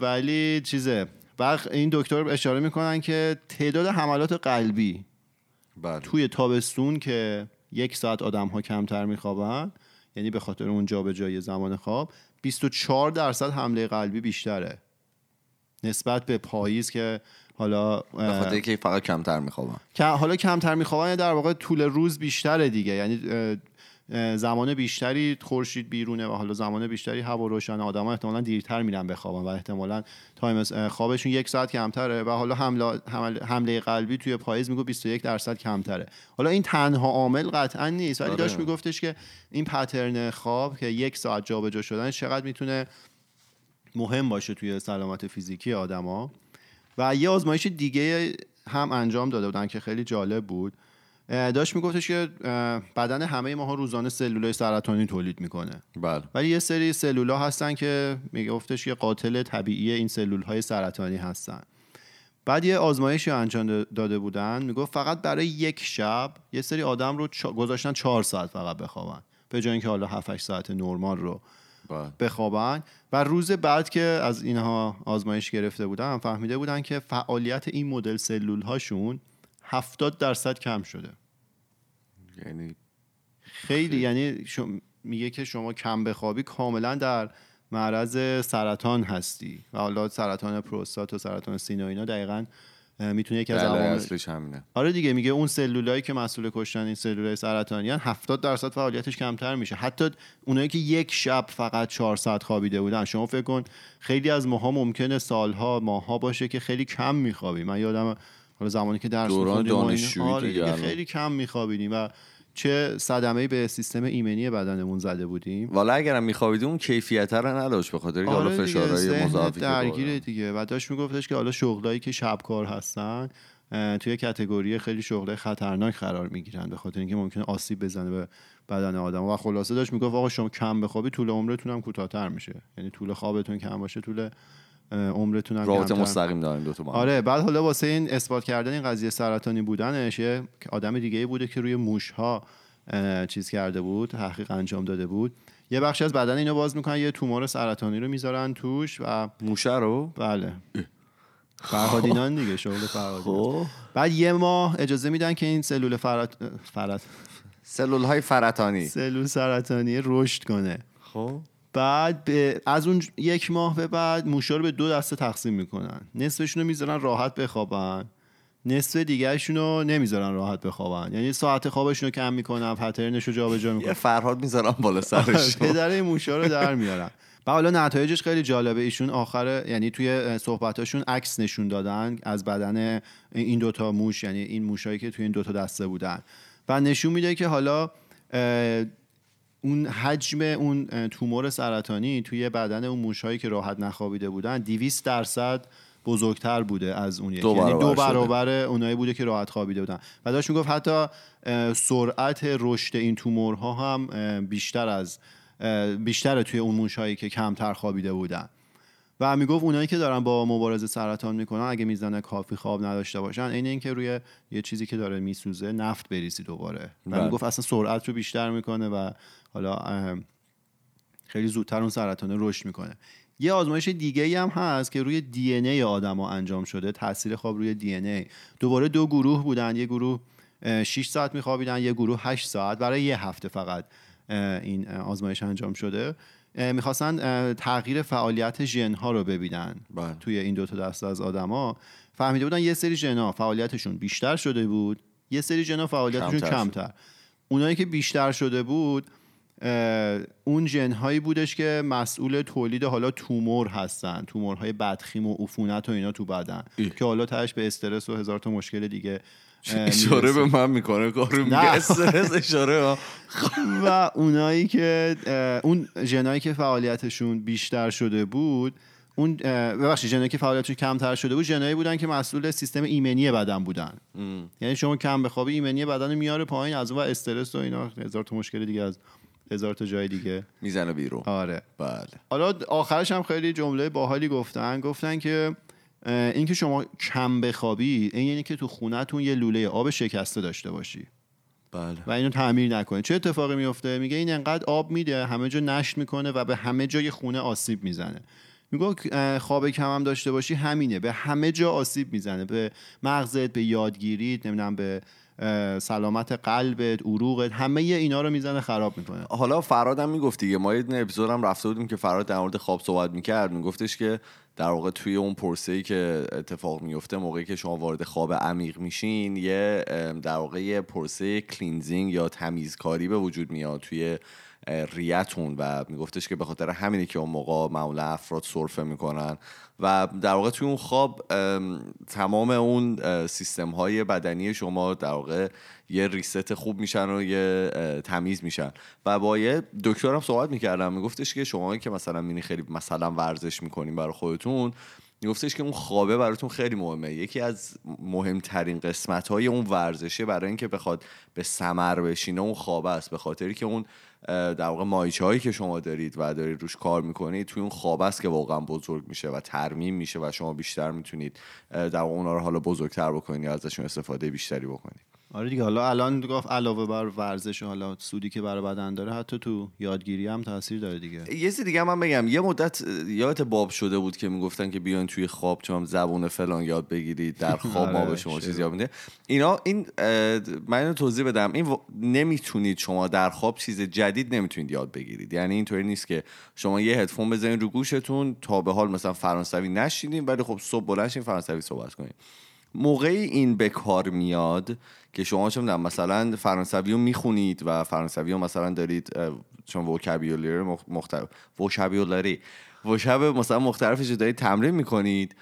Speaker 2: ولی چیزه. بخ این دکتر اشاره می‌کنن که تعداد حملات قلبی
Speaker 1: بله.
Speaker 2: توی تابستون که یک ساعت آدم ها کمتر میخوابن یعنی به خاطر اون جابجایی زمان خواب 24 درصد حمله قلبی بیشتره. نسبت به پاییز که حالا
Speaker 1: به خاطر که فقط کمتر میخوابن.
Speaker 2: حالا کمتر میخوابن یعنی در واقع طول روز بیشتره دیگه. یعنی زمان بیشتری خورشید بیرونه و حالا زمان بیشتری هوا روشن آدم ها احتمالا دیرتر میرن بخوابن و احتمالا تایم خوابشون یک ساعت کمتره و حالا حمله, حمله قلبی توی پاییز میگو 21 درصد کمتره. حالا این تنها عامل قطعا نیست ولی آره. داشت میگفتش که این پترن خواب که یک ساعت جابجا شدن چقدر می‌تونه مهم باشه توی سلامت فیزیکی آدما و یه آزمایش دیگه هم انجام داده بودن که خیلی جالب بود. داشت میگفتش که بدن همه ماها روزانه سلولای سرطانی تولید می‌کنه.
Speaker 1: بله.
Speaker 2: ولی یه سری سلولا هستن که میگفتش که قاتل طبیعی این سلول های سرطانی هستن. بعد یه آزمایشی انجام داده بودن. می‌گفت فقط برای یک شب یه سری آدم رو گذاشتن چهار ساعت فقط بخوابن. به جای اینکه حالا 7 ساعت نرمال رو
Speaker 1: بله.
Speaker 2: بخوابن. و روز بعد که از اینها آزمایش گرفته بودن فهمیده بودن که فعالیت این مدل سلول هاشون 70 درصد کم شده.
Speaker 1: یعنی
Speaker 2: خیلی یعنی میگه که شما کم بخوابی کاملا در معرض سرطان هستی. و حالا سرطان پروستات و سرطان سینه اینا دقیقا می‌تونه یکی از
Speaker 1: بله، عوامل همینه.
Speaker 2: آره دیگه میگه اون سلولایی که مسئول کشتن این سلولای سرطانی 70 درصد فعالیتش کمتر میشه. حتی اونایی که یک شب فقط 4 ساعت خوابیده بودن شما فکر کن خیلی از ماها ممکنه سالها ماها باشه که خیلی کم میخوابیم من یادم حالا زمانی که درس
Speaker 1: دوران دانشجویی
Speaker 2: آره خیلی کم میخوابیدیم و چه صدمه به سیستم ایمنی بدنمون زده بودیم.
Speaker 1: والا اگرم میخوابیدیم اون کیفیت رو نداشت به خاطر
Speaker 2: آره
Speaker 1: حالا فشارهای مضاعفی
Speaker 2: درگیره دیگه. و داشت میگفتش که حالا شغلایی که شبکار هستن توی کتگوری خیلی شغله خطرناک قرار می‌گیرن به خاطر اینکه ممکنه آسیب بزنه به بدن آدم. و خلاصه داشت می‌گفت آقا شما کم بخوابی طول عمرتون هم کوتاه‌تر میشه. یعنی طول خوابتون کم باشه طول عمرتون هم
Speaker 1: رابطه مستقیم دارن دو تا
Speaker 2: آره بعد حالا واسه این اثبات کردن این قضیه سرطانی بودنش یه آدم دیگه بوده که روی موش ها چیز کرده بود تحقیق انجام داده بود. یه بخشی از بدن اینو باز می‌کنن یه تومور سرطانی رو می‌ذارن توش و
Speaker 1: موشه رو؟
Speaker 2: بله. فرهادینان دیگه شغل فرهادینان.
Speaker 1: خب.
Speaker 2: بعد یه ماه اجازه میدن که این سلول فرات فرات
Speaker 1: سلول های سرطانی
Speaker 2: سلول سرطانی رشد کنه.
Speaker 1: خب.
Speaker 2: بعد از اون یک ماه به بعد موشا رو به دو دسته تقسیم می‌کنن. نصفشون رو می‌ذارن راحت بخوابن. نصف دیگرشون رو نمی‌ذارن راحت بخوابن. یعنی ساعت خوابشون رو کم می‌کنن پترنش رو جابجا می‌کنن.
Speaker 1: یه فرهاد می‌ذارن بالا سرش.
Speaker 2: پدر موشا رو در میارن. و حالا نتایجش خیلی جالبه. ایشون آخر یعنی توی صحبتاشون عکس نشون دادن از بدن این دوتا موش یعنی این موشایی که توی این دوتا دسته بودن. و نشون میده که حالا اون حجم اون تومور سرطانی توی بدن اون موشهایی که راحت نخوابیده بودن 200 درصد بزرگتر بوده از اون
Speaker 1: دو
Speaker 2: یعنی
Speaker 1: برابر
Speaker 2: دو. برابر اونایی بوده که راحت خوابیده بودن و داشت می‌گفت حتی سرعت رشد این تومورها هم بیشتر از بیشتر توی اون موشهایی که کمتر خوابیده بودن و می‌گفت اونایی که دارن با مبارزه سرطان می‌کنن اگه می‌زنه کافی خواب نداشته باشن عین اینکه روی یه چیزی که داره میسوزه نفت بریزی دوباره و
Speaker 1: بله.
Speaker 2: می‌گفت اصلا سرعت رو بیشتر می‌کنه و حالا خیلی زودتر اون سرطانه رشد می‌کنه. یه آزمایش دیگه ای هم هست که روی دی ان ای آدما انجام شده تاثیر خواب روی دی ان ای. دوباره دو گروه بودن یه گروه اه، 6 ساعت میخوابیدن یه گروه 8 ساعت برای یه هفته فقط این آزمایش انجام شده. می‌خواستن تغییر فعالیت ژن ها رو ببینن
Speaker 1: بله.
Speaker 2: توی این دو تا دسته از آدما فهمیده بودن یه سری ژن ها فعالیتشون بیشتر شده بود یه سری ژن ها فعالیتشون
Speaker 1: کمتر
Speaker 2: کمتر. اونایی که بیشتر شده بود اون ژن هایی بودش که مسئول تولید حالا تومور هستن تومورهای بدخیم و عفونت و اینا تو بدن
Speaker 1: ای.
Speaker 2: که حالا تهش به استرس و هزار تا مشکل دیگه
Speaker 1: اشاره. به من می‌کنه کارو میگه. استرس اشاره
Speaker 2: و اونایی که اون ژنایی که فعالیتشون بیشتر شده بود اون ببخشید ژنایی که فعالیتشون کمتر شده بود ژنایی بودن که مسئول سیستم ایمنی بدن بودن یعنی شما کم بخوابی ایمنی بدن میاره پایین از اون و استرس و اینا هزار تا مشکل دیگه از هزار تا جای دیگه.
Speaker 1: می‌زنه بیرون.
Speaker 2: آره.
Speaker 1: بله.
Speaker 2: حالا آخرش هم خیلی جمله باحالی گفتن. گفتن که اینکه شما کم بخوابی این یعنی که تو خونهتون یه لوله آب شکسته داشته باشی.
Speaker 1: بله.
Speaker 2: و اینو تعمیر نکنه. چه اتفاقی میفته میگه این انقدر آب میده همه جا نشت می‌کنه و به همه جای خونه آسیب می‌زنه. میگه خواب کم هم داشته باشی همینه. به همه جا آسیب می‌زنه. به مغزت به یادگیریت نمی‌دونم به سلامت قلبت عروقت همه اینا رو می‌زنه خراب می‌کنه.
Speaker 1: حالا فراد هم می‌گفت دیگه. ما یه اپیزود هم رفته بودیم که فراد در مورد خواب صحبت می‌کرد. میگفتش که در واقع توی اون پرسه ای که اتفاق میفته موقعی که شما وارد خواب عمیق میشین یه در واقع یه پرسه کلینزینگ یا تمیزکاری به وجود میاد توی ریتون و میگفتش که به خاطر همینه که اون موقع معمولا افراد سرفه می‌کنن. و در واقع توی اون خواب ام، تمام اون سیستم های بدنی شما در واقع یه ریست خوب میشن و یه تمیز میشن. و با یه دکتر هم صحبت می‌کردم میگفتش که شما که مثلا مینی خیلی مثلا ورزش می‌کنین برای خودتون میگفتش که اون خوابه براتون خیلی مهمه. یکی از مهمترین قسمت های اون ورزشه برای اینکه بخواد به سمر بشینه اون خوابه است. به خاطری که اون در واقع مایچه هایی که شما دارید و دارید روش کار می‌کنید توی اون خواب است که واقعا بزرگ میشه و ترمیم میشه و شما بیشتر می‌تونید در واقع اونا رو حالا بزرگتر بکنید یا ازشون استفاده بیشتری بکنید.
Speaker 2: آره دیگه حالا الان گفت علاوه بر ورزش حالا سودی که برای بدن داره حتی تو یادگیری هم تاثیر داره دیگه.
Speaker 1: یه چیز دیگه من بگم یه مدت یادت باب شده بود که می‌گفتن که بیاین توی خواب چون زبون فلان یاد بگیرید در خواب ما
Speaker 2: آره،
Speaker 1: به شما چیز. یاد میده. اینا این من اینو توضیح بدم. این و- نمی‌تونید شما در خواب چیز جدید نمی‌تونید یاد بگیرید. یعنی اینطوری نیست که شما یه هدفون بزنید رو گوشتون تا به حال مثلا فرانسوی نشینین ولی خب صبح بلند فرانسوی صحبت کنید. موقعی این به کار میاد که شما می‌دونم مثلا فرانسوی رو می‌خونید و فرانسوی رو مثلا دارید چون وکابیولری مخ- مختلف وکابیولری وکاب مثلا مختلفش رو دارید تمرین می‌کنید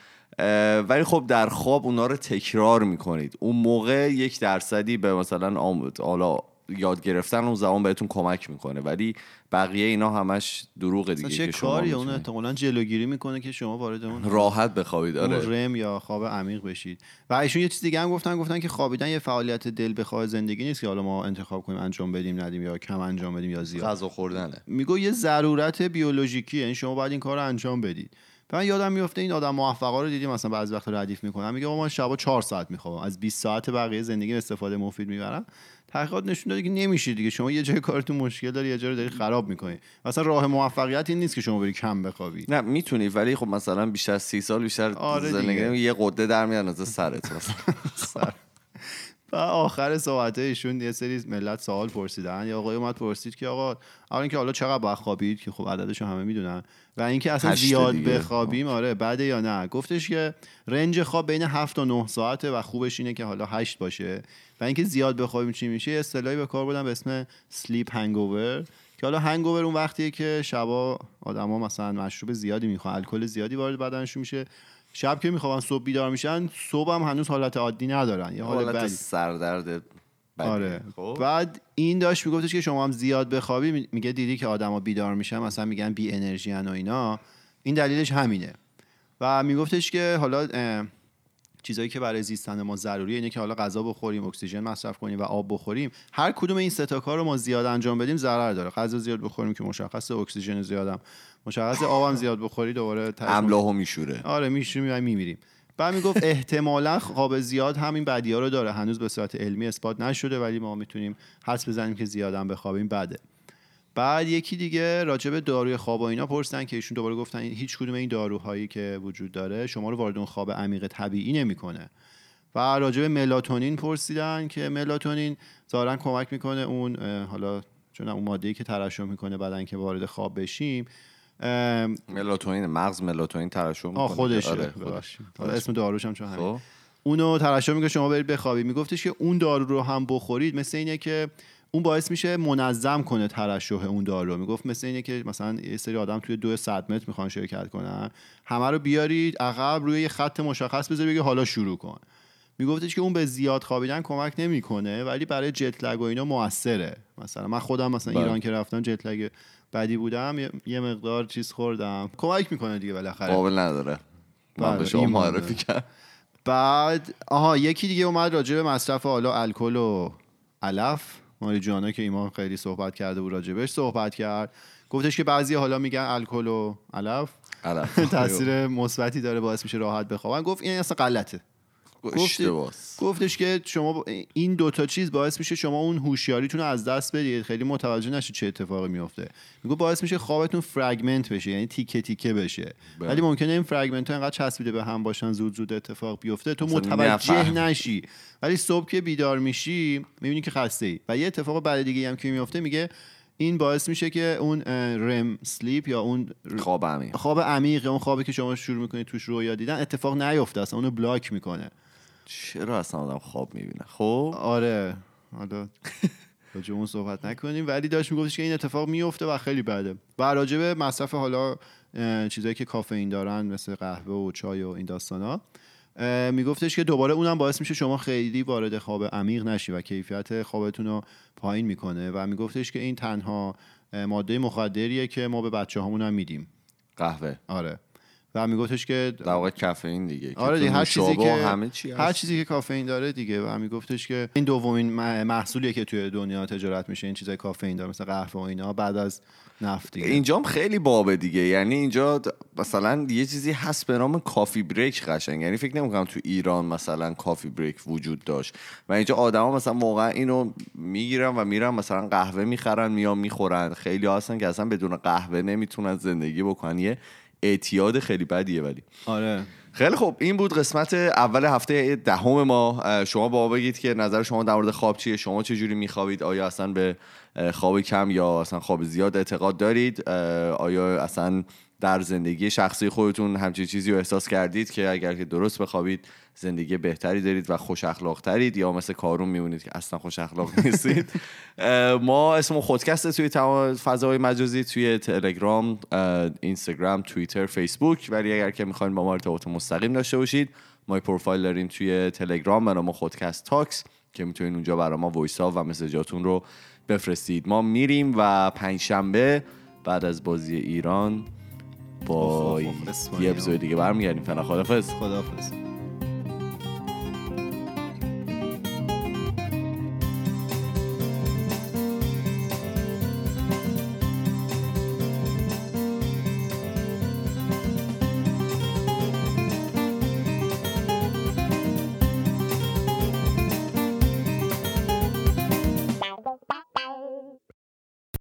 Speaker 1: ولی خب در خواب اونا رو تکرار می‌کنید. اون موقع یک درصدی به مثلا حالا یاد گرفتن اون زبان بهتون کمک می‌کنه. ولی بقیه اینا همش دروغ دیگه
Speaker 2: چه
Speaker 1: که
Speaker 2: کاری اون احتمالاً جلوگیری می‌کنه که شما وارد اون
Speaker 1: راحت بخوابید آره
Speaker 2: رم یا خواب عمیق بشید. و ایشون یه چیز دیگه هم گفتن گفتن که خوابیدن یه فعالیت دل بخواه زندگی نیست که حالا ما انتخاب کنیم انجام بدیم ندیم یا کم انجام بدیم یا زیاد.
Speaker 1: غذا خوردنه.
Speaker 2: میگو یه ضرورت بیولوژیکی یعنی شما باید این کار رو انجام بدید. من یادم میفته این آدم موفقا رو دیدیم مثلا بعضی وقت ردیف می‌کنم میگه من شبا 4 ساعت می‌خوام از 20 ساعت بقیه زندگی استفاده مفید می‌برم. تحقیقات نشون داده که نمیشه دیگه. شما یه جای کارتون مشکل داری یه جا رو داری خراب می‌کنی. مثلا راه موفقیت این نیست که شما بری کم بخوابی.
Speaker 1: نه می‌تونی ولی خب مثلا بیشتر سی سال بیشتر
Speaker 2: آره
Speaker 1: زندگی یه قده در میاد از سرت مثلا.
Speaker 2: و آخر صحبت ایشون یه سری ملت سوال پرسیدن. یا آقای اومد پرسید که آقا اول اینکه حالا چقدر باید خوابید؟ که خب عددش همه می‌دونن. و اینکه اصلا زیاد. بخوابیم آره بعد یا نه؟ گفتش که رنج خواب بین 7 تا 9 ساعته و خوبش اینه که حالا 8 باشه. و اینکه زیاد بخوابیم چی میشه؟ یه اصطلاحی به کار بردن به اسم سلیپ هنگوور که حالا هنگوور اون وقتیه که شبا آدما مثلا مشروب زیادی می‌خوان الکل زیادی وارد بدنشون میشه. شب که می‌خوان صبح بیدار میشن صبح هم هنوز حالت عادی ندارن یه حال
Speaker 1: حالت سردرد.
Speaker 2: آره.
Speaker 1: خب.
Speaker 2: بعد این داشت میگفتش که شما هم زیاد بخوابی می- میگه دیدی که آدما بیدار میشن مثلا میگن بی انرژی و اینا. این دلیلش همینه. و میگفتش که حالا چیزایی که برای زیستن ما ضروریه اینه که حالا غذا بخوریم اکسیژن مصرف کنیم و آب بخوریم. هر کدوم این سه تا کار رو ما زیاد انجام بدیم ضرر داره. غذا زیاد بخوریم که مشخص اکسیژن زیادم. مشخص آبم زیاد بخوری دوباره
Speaker 1: املاحو میشوره.
Speaker 2: آره میشیم و میمیریم بعد می‌گفت احتمالا خواب زیاد همین بدی ها رو داره. هنوز به صورت علمی اثبات نشده ولی ما می‌تونیم حدس بزنیم که زیادم بخوابیم بده. بعد یکی دیگه راجع به داروی خواب و اینا پرسیدن که ایشون دوباره گفتن هیچ کدوم این داروهایی که وجود داره شما رو وارد اون خواب عمیق طبیعی نمی‌کنه. و راجع به ملاتونین پرسیدن که ملاتونین ظاهرا کمک می‌کنه اون حالا چون اون ماده‌ای که ترشح می‌کنه بدن که وارد خواب بشیم
Speaker 1: ملاتونین مغز ملاتونین ترشح می‌کنه
Speaker 2: خودشه.
Speaker 1: آره،.
Speaker 2: حالا اسم داروش هم چون همین
Speaker 1: خب.
Speaker 2: اونو ترشح میگه شما برید بخوابید. میگفتش که اون دارو رو هم بخورید مثل اینه که اون باعث میشه منظم کنه ترشح اون دارو. می‌گفت مثل اینه که مثلا یه سری آدم توی دو صد متر می‌خوان شرکت کنن. همه رو بیارید عقب روی یه خط مشخص بذارید بگه حالا شروع کن. میگفتش که اون به زیاد خوابیدن کمک نمی‌کنه ولی برای جت لگ و اینا موثره. مثلا من خودم مثلا
Speaker 1: بله.
Speaker 2: ایران که رفتم جت لگ بدی بودم یه- مقدار چیز خوردم. کمک می‌کنه دیگه بالاخره.
Speaker 1: قابل نداره. من
Speaker 2: بله،
Speaker 1: به شما معرفی. کردم.
Speaker 2: بعد آها یکی دیگه اومد راجع به مصرف حالا الکل و علف. ماریجوانا که ایمان خیلی صحبت کرده بود راجبش صحبت کرد. گفتش که بعضی حالا میگن الکل و علف. تاثیر مثبتی داره باعث میشه راحت بخوابن. گفت این اصلا غلطه.
Speaker 1: اشتباس
Speaker 2: گفتش که شما این دوتا چیز باعث میشه شما اون هوشیاریتون رو از دست بدید. خیلی متوجه نشید چه اتفاقی میفته. میگه باعث میشه خوابتون فرگمنت بشه یعنی تیکه تیکه بشه.
Speaker 1: بله.
Speaker 2: ولی ممکنه این فرگمنت ها انقدر چسبیده به هم باشن زود زود اتفاق بیفته. تو متوجه. نشی. ولی صبح که بیدار میشی می‌بینی که خسته ای و یه اتفاق بعد دیگه هم که میفته میگه این باعث میشه که اون رم سلیپ یا اون
Speaker 1: خواب عمیق.
Speaker 2: خواب عمیق اون خوابی که شما شروع می‌کنید توش رویا دیدن اتفاق نیفته اصلا اونو بلاک می‌کنه.
Speaker 1: چرا اصلا آدم خواب می‌بینه؟ خب؟
Speaker 2: آره. حالا راجع اون صحبت نکنیم. ولی داشت میگفتش که این اتفاق میفته و خیلی بده. و راجع به مصرف حالا چیزایی که کافئین دارن مثل قهوه و چای و این داستانا میگفتش که دوباره اونم باعث میشه شما خیلی وارد خواب عمیق نشی و کیفیت خوابتون رو پایین می‌کنه. و میگفتش که این تنها ماده مخدریه که ما به بچه هامون هم میدیم.
Speaker 1: قهوه.
Speaker 2: آره. و میگفتش که
Speaker 1: در واقع کافئین دیگه.
Speaker 2: آره دیگه هر چیزی که
Speaker 1: همه چی
Speaker 2: هر. چیزی که کافئین داره دیگه و همین گفتش که این دومین محصولیه که توی دنیا تجارت میشه این چیزای کافئین داره مثل قهوه و اینا بعد از نفت دیگه.
Speaker 1: اینجا هم خیلی بابه دیگه. یعنی اینجا مثلا یه چیزی هست به نام کافی بریک قشنگ. یعنی فکر نمی‌کنم تو ایران مثلا کافی بریک وجود داشت. و اینجا آدما مثلا واقعا اینو می‌گیرن و میرن مثلا قهوه می‌خرن میان می‌خورن. خیلی هستن که اصلا بدون قهوه نمی‌تونن زندگی بکنن. یه اعتیاد خیلی بدیه ولی.
Speaker 2: آره.
Speaker 1: خیلی خوب. این بود قسمت اول هفته دهم ما. اه، شما با ما بگید که نظر شما در مورد خواب چیه شما چه جوری میخوابید آیا اصلا به خواب کم یا اصلا خواب زیاد اعتقاد دارید؟ آیا اصلا در زندگی شخصی خودتون همچین چیزی رو احساس کردید که اگر که درست بخوابید زندگی بهتری دارید و خوش اخلاق ترید یا مثل کارون میمونید که اصلا خوش اخلاق نیستید؟ ما اسم خودکسته توی تمام فضای مجازی توی تلگرام اینستاگرام توییتر فیسبوک. ولی اگر که می‌خواین با ما ارتباط مستقیم داشته باشید ما پروفایل داریم توی تلگرام. به نام خودکست Talks که می‌تونید اونجا برای ما voice و message اتون رو بفرستید. ما میریم و پنجشنبه بعد از بازی ایران با
Speaker 2: اوه، اوه، اوه، اسپانیا.
Speaker 1: یه اپیزود دیگه برمیگردیم. فعلا خدافظ
Speaker 2: خداحافظ.